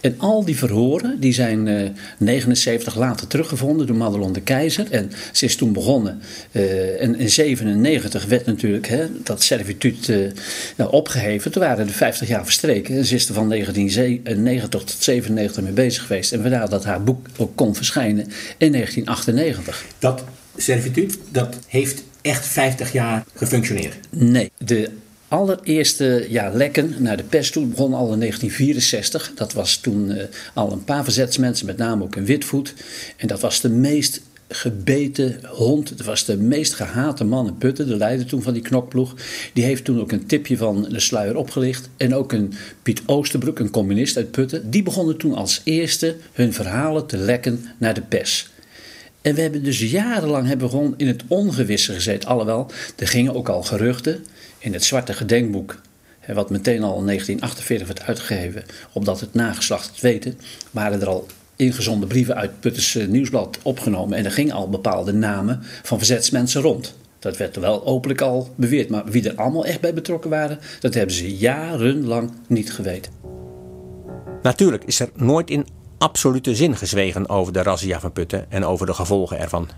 En al die verhoren die zijn uh, 79 later teruggevonden door Madelon de Keizer. En ze is toen begonnen. Uh, en in 97 werd natuurlijk hè, dat servituut uh, opgeheven. Toen waren er 50 jaar verstreken. En ze is er van 1990 tot 97 mee bezig geweest. En vandaar dat haar boek ook kon verschijnen in 1998. Dat servituut, dat heeft echt 50 jaar gefunctioneerd? Nee, de allereerste ja, lekken naar de pers toe begon al in 1964. Dat was toen uh, al een paar verzetsmensen, met name ook in Witvoet. En dat was de meest gebeten hond. Dat was de meest gehate man in Putten, de leider toen van die knokploeg. Die heeft toen ook een tipje van de sluier opgelicht. En ook een Piet Oosterbroek, een communist uit Putten. Die begonnen toen als eerste hun verhalen te lekken naar de pers. En we hebben dus jarenlang hebben gewoon in het ongewisse gezeten. Alhoewel, er gingen ook al geruchten in het zwarte gedenkboek, wat meteen al in 1948 werd uitgegeven, opdat het nageslacht het weten, waren er al ingezonden brieven uit Putters Nieuwsblad opgenomen. En er gingen al bepaalde namen van verzetsmensen rond. Dat werd wel openlijk al beweerd. Maar wie er allemaal echt bij betrokken waren, dat hebben ze jarenlang niet geweten. Natuurlijk is er nooit in absolute zin gezwegen over de razzia van Putten en over de gevolgen ervan.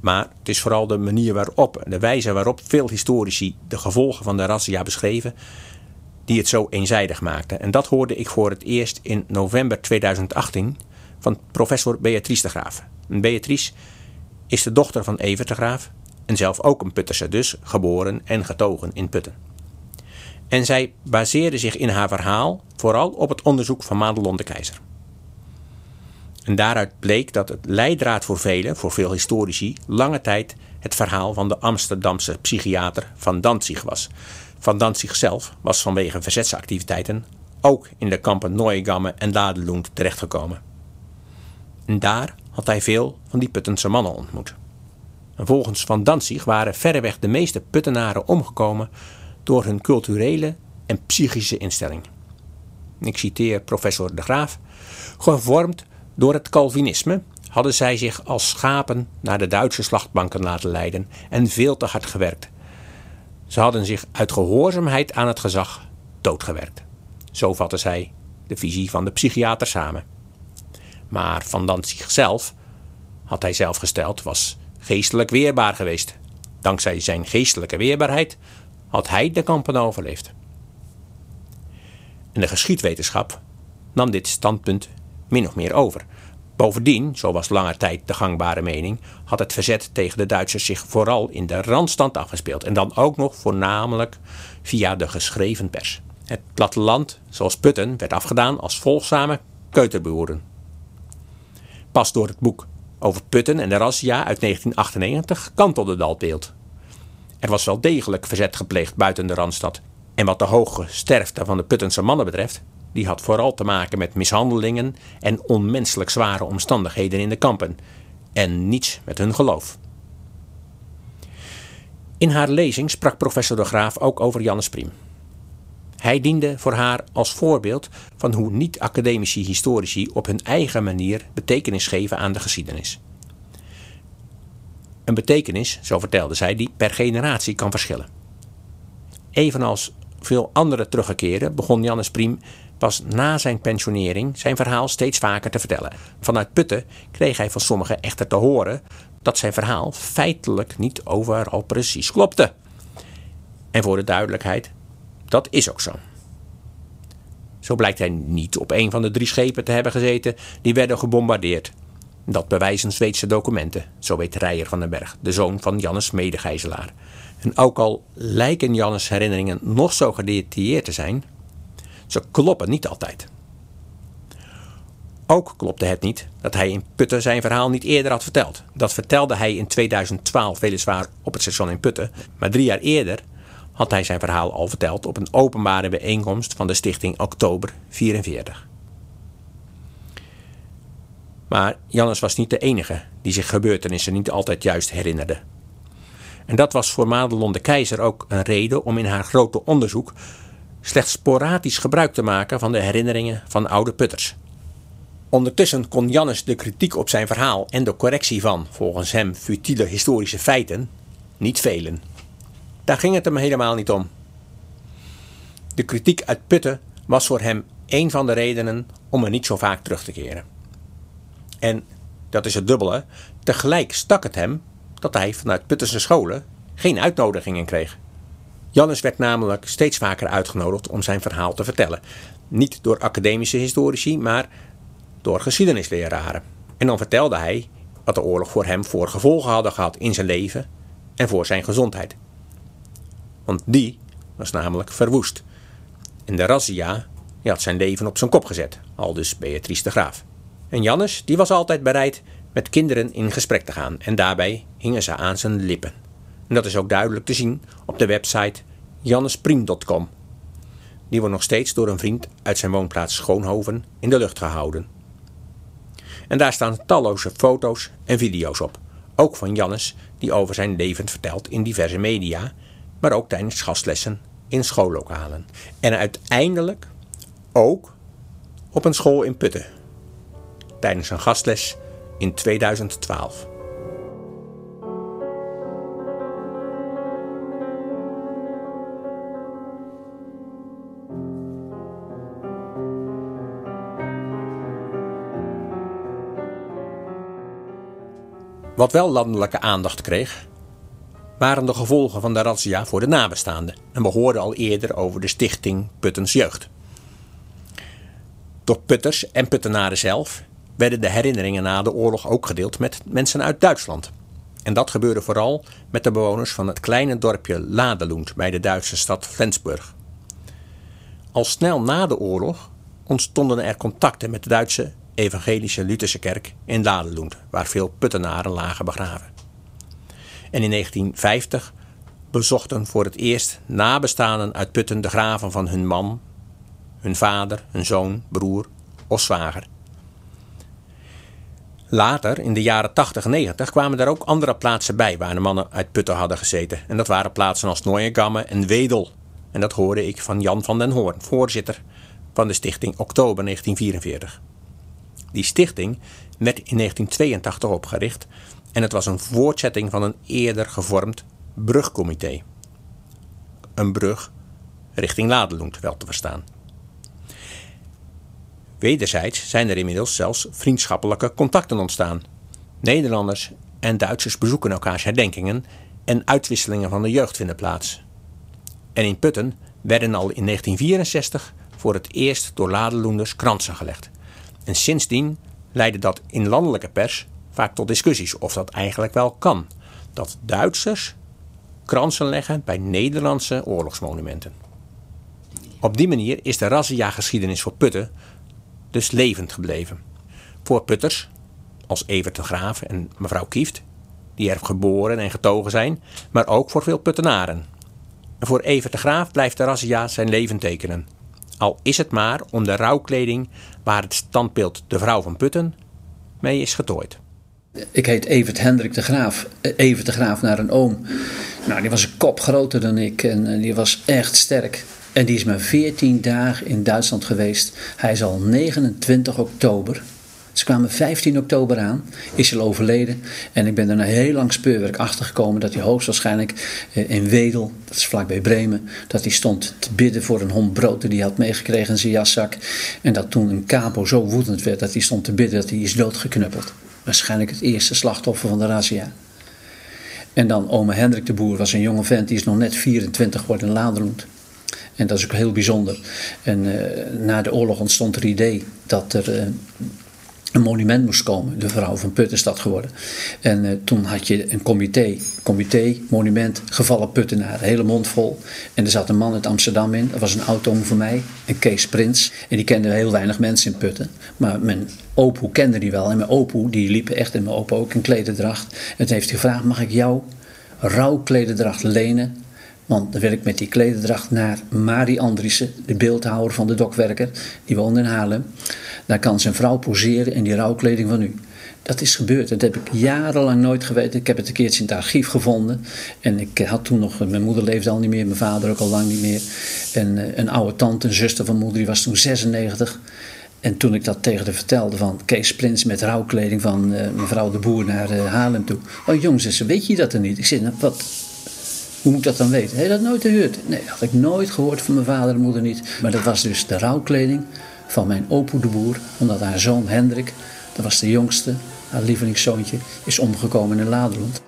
Maar het is vooral de manier waarop, de wijze waarop veel historici de gevolgen van de razzia beschreven, die het zo eenzijdig maakte. En dat hoorde ik voor het eerst in november 2018 van professor Beatrice de Graaf. En Beatrice is de dochter van Evert de Graaf en zelf ook een Putterse, dus geboren en getogen in Putten. En zij baseerde zich in haar verhaal vooral op het onderzoek van Madelon de Keizer. En daaruit bleek dat het leidraad voor velen, voor veel historici, lange tijd het verhaal van de Amsterdamse psychiater Van Danzig was. Van Danzig zelf was vanwege verzetsactiviteiten ook in de kampen Neuengamme en Dadelund terechtgekomen. En daar had hij veel van die Puttense mannen ontmoet. En volgens Van Danzig waren verreweg de meeste Puttenaren omgekomen door hun culturele en psychische instelling. Ik citeer professor De Graaf, gevormd door het Calvinisme hadden zij zich als schapen naar de Duitse slachtbanken laten leiden en veel te hard gewerkt. Ze hadden zich uit gehoorzaamheid aan het gezag doodgewerkt. Zo vatte zij de visie van de psychiater samen. Maar Van Danzig zelf, had hij zelf gesteld, was geestelijk weerbaar geweest. Dankzij zijn geestelijke weerbaarheid had hij de kampen overleefd. En de geschiedwetenschap nam dit standpunt min of meer over. Bovendien, zo was langer tijd de gangbare mening, had het verzet tegen de Duitsers zich vooral in de randstand afgespeeld. En dan ook nog voornamelijk via de geschreven pers. Het platteland, zoals Putten, werd afgedaan als volgzame keuterboeren. Pas door het boek over Putten en de razzia uit 1998 kantelde dat beeld. Er was wel degelijk verzet gepleegd buiten de Randstad. En wat de hoge sterfte van de Puttense mannen betreft, die had vooral te maken met mishandelingen en onmenselijk zware omstandigheden in de kampen, en niets met hun geloof. In haar lezing sprak professor de Graaf ook over Jannes Priem. Hij diende voor haar als voorbeeld van hoe niet-academische historici op hun eigen manier betekenis geven aan de geschiedenis. Een betekenis, zo vertelde zij, die per generatie kan verschillen. Evenals veel andere teruggekeren begon Jannes Priem pas na zijn pensionering zijn verhaal steeds vaker te vertellen. Vanuit Putten kreeg hij van sommigen echter te horen dat zijn verhaal feitelijk niet overal precies klopte. En voor de duidelijkheid, dat is ook zo. Zo blijkt hij niet op een van de drie schepen te hebben gezeten die werden gebombardeerd. Dat bewijzen Zweedse documenten, zo weet Rijer van den Berg, de zoon van Jannes medegijzelaar. En ook al lijken Jannes herinneringen nog zo gedetailleerd te zijn, ze kloppen niet altijd. Ook klopte het niet dat hij in Putten zijn verhaal niet eerder had verteld. Dat vertelde hij in 2012 weliswaar op het station in Putten, maar drie jaar eerder had hij zijn verhaal al verteld op een openbare bijeenkomst van de stichting Oktober 44. Maar Jannes was niet de enige die zich gebeurtenissen niet altijd juist herinnerde. En dat was voor Madelon de Keizer ook een reden om in haar grote onderzoek slechts sporadisch gebruik te maken van de herinneringen van oude putters. Ondertussen kon Jannes de kritiek op zijn verhaal en de correctie van, volgens hem, futiele historische feiten niet velen. Daar ging het hem helemaal niet om. De kritiek uit Putten was voor hem een van de redenen om er niet zo vaak terug te keren. En, dat is het dubbele, tegelijk stak het hem dat hij vanuit Puttense scholen geen uitnodigingen kreeg. Jannes werd namelijk steeds vaker uitgenodigd om zijn verhaal te vertellen. Niet door academische historici, maar door geschiedenisleraren. En dan vertelde hij wat de oorlog voor hem voor gevolgen hadden gehad in zijn leven en voor zijn gezondheid. Want die was namelijk verwoest. En de razzia had zijn leven op zijn kop gezet, al dus Beatrice de Graaf. En Jannes die was altijd bereid met kinderen in gesprek te gaan en daarbij hingen ze aan zijn lippen. En dat is ook duidelijk te zien op de website jannespriem.com. Die wordt nog steeds door een vriend uit zijn woonplaats Schoonhoven in de lucht gehouden. En daar staan talloze foto's en video's op. Ook van Jannes, die over zijn leven vertelt in diverse media, maar ook tijdens gastlessen in schoollokalen. En uiteindelijk ook op een school in Putten. Tijdens een gastles in 2012. Wat wel landelijke aandacht kreeg, waren de gevolgen van de razzia voor de nabestaanden. En we hoorden al eerder over de stichting Puttens Jeugd. Door Putters en Puttenaren zelf werden de herinneringen na de oorlog ook gedeeld met mensen uit Duitsland. En dat gebeurde vooral met de bewoners van het kleine dorpje Ladelund bij de Duitse stad Flensburg. Al snel na de oorlog ontstonden er contacten met de Duitse evangelische Lutherse kerk in Ladelund, waar veel Puttenaren lagen begraven. En in 1950 bezochten voor het eerst nabestaanden uit Putten de graven van hun man, hun vader, hun zoon, broer of zwager. Later, in de jaren 80 en 90, kwamen er ook andere plaatsen bij waar de mannen uit Putten hadden gezeten. En dat waren plaatsen als Nooiengamme en Wedel. En dat hoorde ik van Jan van den Hoorn, voorzitter van de stichting Oktober 1944. Die stichting werd in 1982 opgericht en het was een voortzetting van een eerder gevormd brugcomité. Een brug richting Ladelund wel te verstaan. Wederzijds zijn er inmiddels zelfs vriendschappelijke contacten ontstaan. Nederlanders en Duitsers bezoeken elkaars herdenkingen en uitwisselingen van de jeugd vinden plaats. En in Putten werden al in 1964 voor het eerst door ladeloenders kransen gelegd. En sindsdien leidde dat in landelijke pers vaak tot discussies of dat eigenlijk wel kan. Dat Duitsers kransen leggen bij Nederlandse oorlogsmonumenten. Op die manier is de razzia-geschiedenis voor Putten dus levend gebleven. Voor Putters, als Evert de Graaf en mevrouw Kieft, die er geboren en getogen zijn, maar ook voor veel Puttenaren. En voor Evert de Graaf blijft de razzia zijn leven tekenen. Al is het maar om de rouwkleding waar het standbeeld de vrouw van Putten mee is getooid. Ik heet Evert Hendrik de Graaf. Evert de Graaf naar een oom. Nou, die was een kop groter dan ik en die was echt sterk. En die is maar 14 dagen in Duitsland geweest. Hij is al 29 oktober. Kwamen 15 oktober aan, is al overleden. En ik ben er na heel lang speurwerk achter gekomen dat hij hoogstwaarschijnlijk eh, in Wedel, dat is vlakbij Bremen, dat hij stond te bidden voor een hond brood die hij had meegekregen in zijn jaszak. En dat toen een capo zo woedend werd dat hij stond te bidden dat hij is doodgeknuppeld. Waarschijnlijk het eerste slachtoffer van de razzia. En dan ome Hendrik de Boer was een jonge vent, die is nog net 24 geworden in Laderloend. En dat is ook heel bijzonder. En uh, na de oorlog ontstond er idee dat er uh, een monument moest komen. De vrouw van Putten is dat geworden. En uh, toen had je een comité. Comité, monument, gevallen Puttenaar. Hele mond vol. En er zat een man uit Amsterdam in. Dat was een oud-oom van mij. Een Kees Prins. En die kende heel weinig mensen in Putten. Maar mijn opoe kende die wel. En mijn opoe, die liep echt in mijn opa ook in klededracht. En toen heeft hij gevraagd, mag ik jou rouwklededracht lenen? Want dan wil ik met die klededracht naar Marie Andriessen, de beeldhouwer van de dokwerker. Die woonde in Haarlem. Daar kan zijn vrouw poseren in die rouwkleding van u. Dat is gebeurd. Dat heb ik jarenlang nooit geweten. Ik heb het een keertje in het archief gevonden. En ik had toen nog, mijn moeder leefde al niet meer, mijn vader ook al lang niet meer. En een oude tante, een zuster van moeder, die was toen 96. En toen ik dat tegen haar vertelde van Kees Prins met rouwkleding van uh, mevrouw de Boer naar uh, Haarlem toe. Oh jong, ze weet je dat er niet? Ik zei, nou, wat, hoe moet ik dat dan weten? Heb je dat nooit gehoord? Nee, dat had ik nooit gehoord van mijn vader en moeder niet. Maar dat was dus de rouwkleding van mijn opoe de boer. Omdat haar zoon Hendrik, dat was de jongste, haar lievelingszoontje, is omgekomen in Laderland.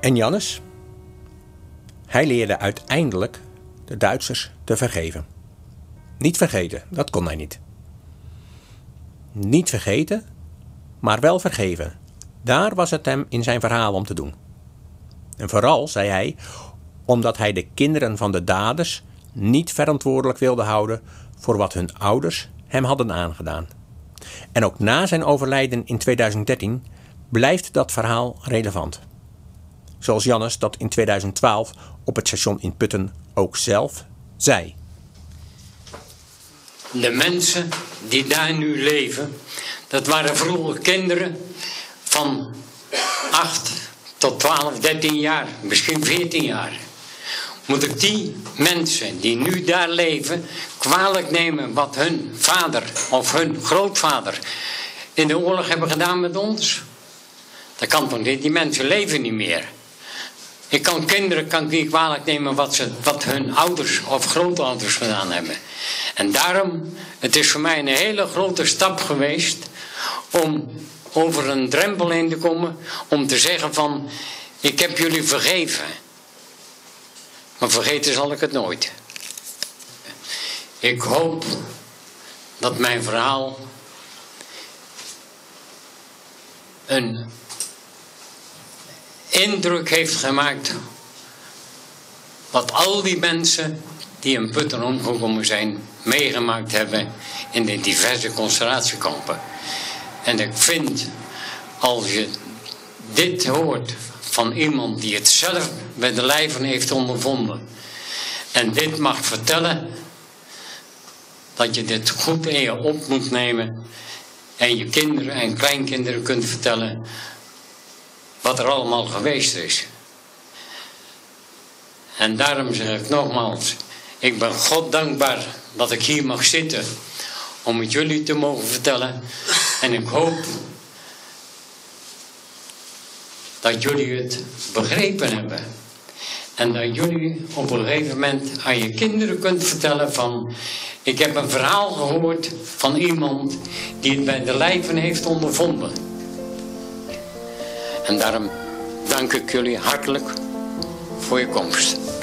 En Jannes? Hij leerde uiteindelijk de Duitsers te vergeven. Niet vergeten, dat kon hij niet. Niet vergeten, maar wel vergeven. Daar was het hem in zijn verhaal om te doen. En vooral, zei hij, omdat hij de kinderen van de daders niet verantwoordelijk wilde houden voor wat hun ouders hem hadden aangedaan. En ook na zijn overlijden in 2013 blijft dat verhaal relevant. Zoals Jannes dat in 2012 op het station in Putten ook zelf zei. De mensen die daar nu leven, dat waren vroeger kinderen van 8 tot 12, 13 jaar, misschien 14 jaar. Moet ik die mensen die nu daar leven kwalijk nemen wat hun vader of hun grootvader in de oorlog hebben gedaan met ons? Dat kan toch niet, die mensen leven niet meer. Ik kan kinderen kan ik niet kwalijk nemen wat, ze, wat hun ouders of grootouders gedaan hebben. En daarom, het is voor mij een hele grote stap geweest om over een drempel heen te komen, om te zeggen van, ik heb jullie vergeven. Maar vergeten zal ik het nooit. Ik hoop dat mijn verhaal een indruk heeft gemaakt wat al die mensen die in Putten omgekomen zijn, meegemaakt hebben in de diverse concentratiekampen. En ik vind, als je dit hoort van iemand die het zelf bij de lijven heeft ondervonden, en dit mag vertellen, dat je dit goed in je op moet nemen en je kinderen en kleinkinderen kunt vertellen wat er allemaal geweest is. En daarom zeg ik nogmaals, ik ben God dankbaar dat ik hier mag zitten om het jullie te mogen vertellen. En ik hoop dat jullie het begrepen hebben. En dat jullie op een gegeven moment aan je kinderen kunt vertellen van... Ik heb een verhaal gehoord van iemand die het bij de lijven heeft ondervonden. En daarom dank ik jullie hartelijk voor je komst.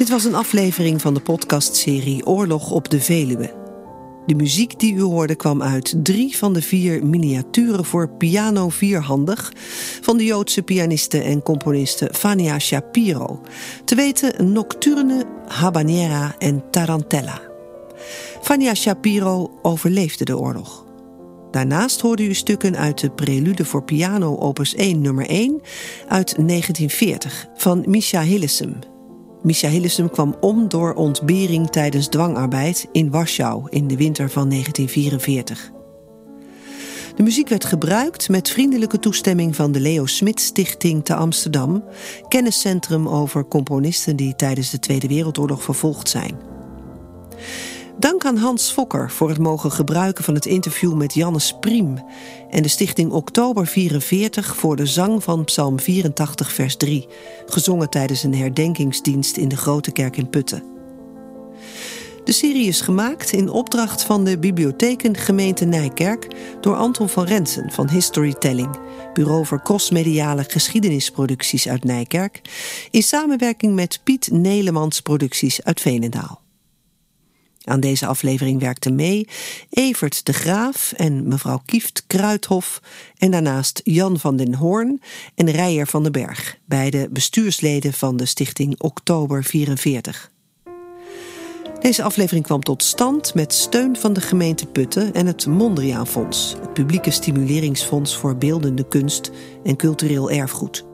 Dit was een aflevering van de podcastserie Oorlog op de Veluwe. De muziek die u hoorde kwam uit drie van de vier miniaturen voor piano vierhandig van de Joodse pianiste en componiste Fania Shapiro. Te weten Nocturne, Habanera en Tarantella. Fania Shapiro overleefde de oorlog. Daarnaast hoorde u stukken uit de Prelude voor piano opus 1 nummer 1 uit 1940 van Misha Hillesum. Misha Hillesum kwam om door ontbering tijdens dwangarbeid in Warschau in de winter van 1944. De muziek werd gebruikt met vriendelijke toestemming van de Leo Smit Stichting te Amsterdam, kenniscentrum over componisten die tijdens de Tweede Wereldoorlog vervolgd zijn. Dank aan Hans Fokker voor het mogen gebruiken van het interview met Jannes Priem en de stichting Oktober 44 voor de zang van Psalm 84 vers 3, gezongen tijdens een herdenkingsdienst in de Grote Kerk in Putten. De serie is gemaakt in opdracht van de Bibliotheken Gemeente Nijkerk door Anton van Rensen van Historytelling, bureau voor crossmediale geschiedenisproducties uit Nijkerk, in samenwerking met Piet Nelemans Producties uit Veenendaal. Aan deze aflevering werkten mee Evert de Graaf en mevrouw Kieft Kruithof en daarnaast Jan van den Hoorn en Rijer van den Berg, beide bestuursleden van de stichting Oktober 44. Deze aflevering kwam tot stand met steun van de gemeente Putten en het Mondriaan Fonds, het publieke stimuleringsfonds voor beeldende kunst en cultureel erfgoed.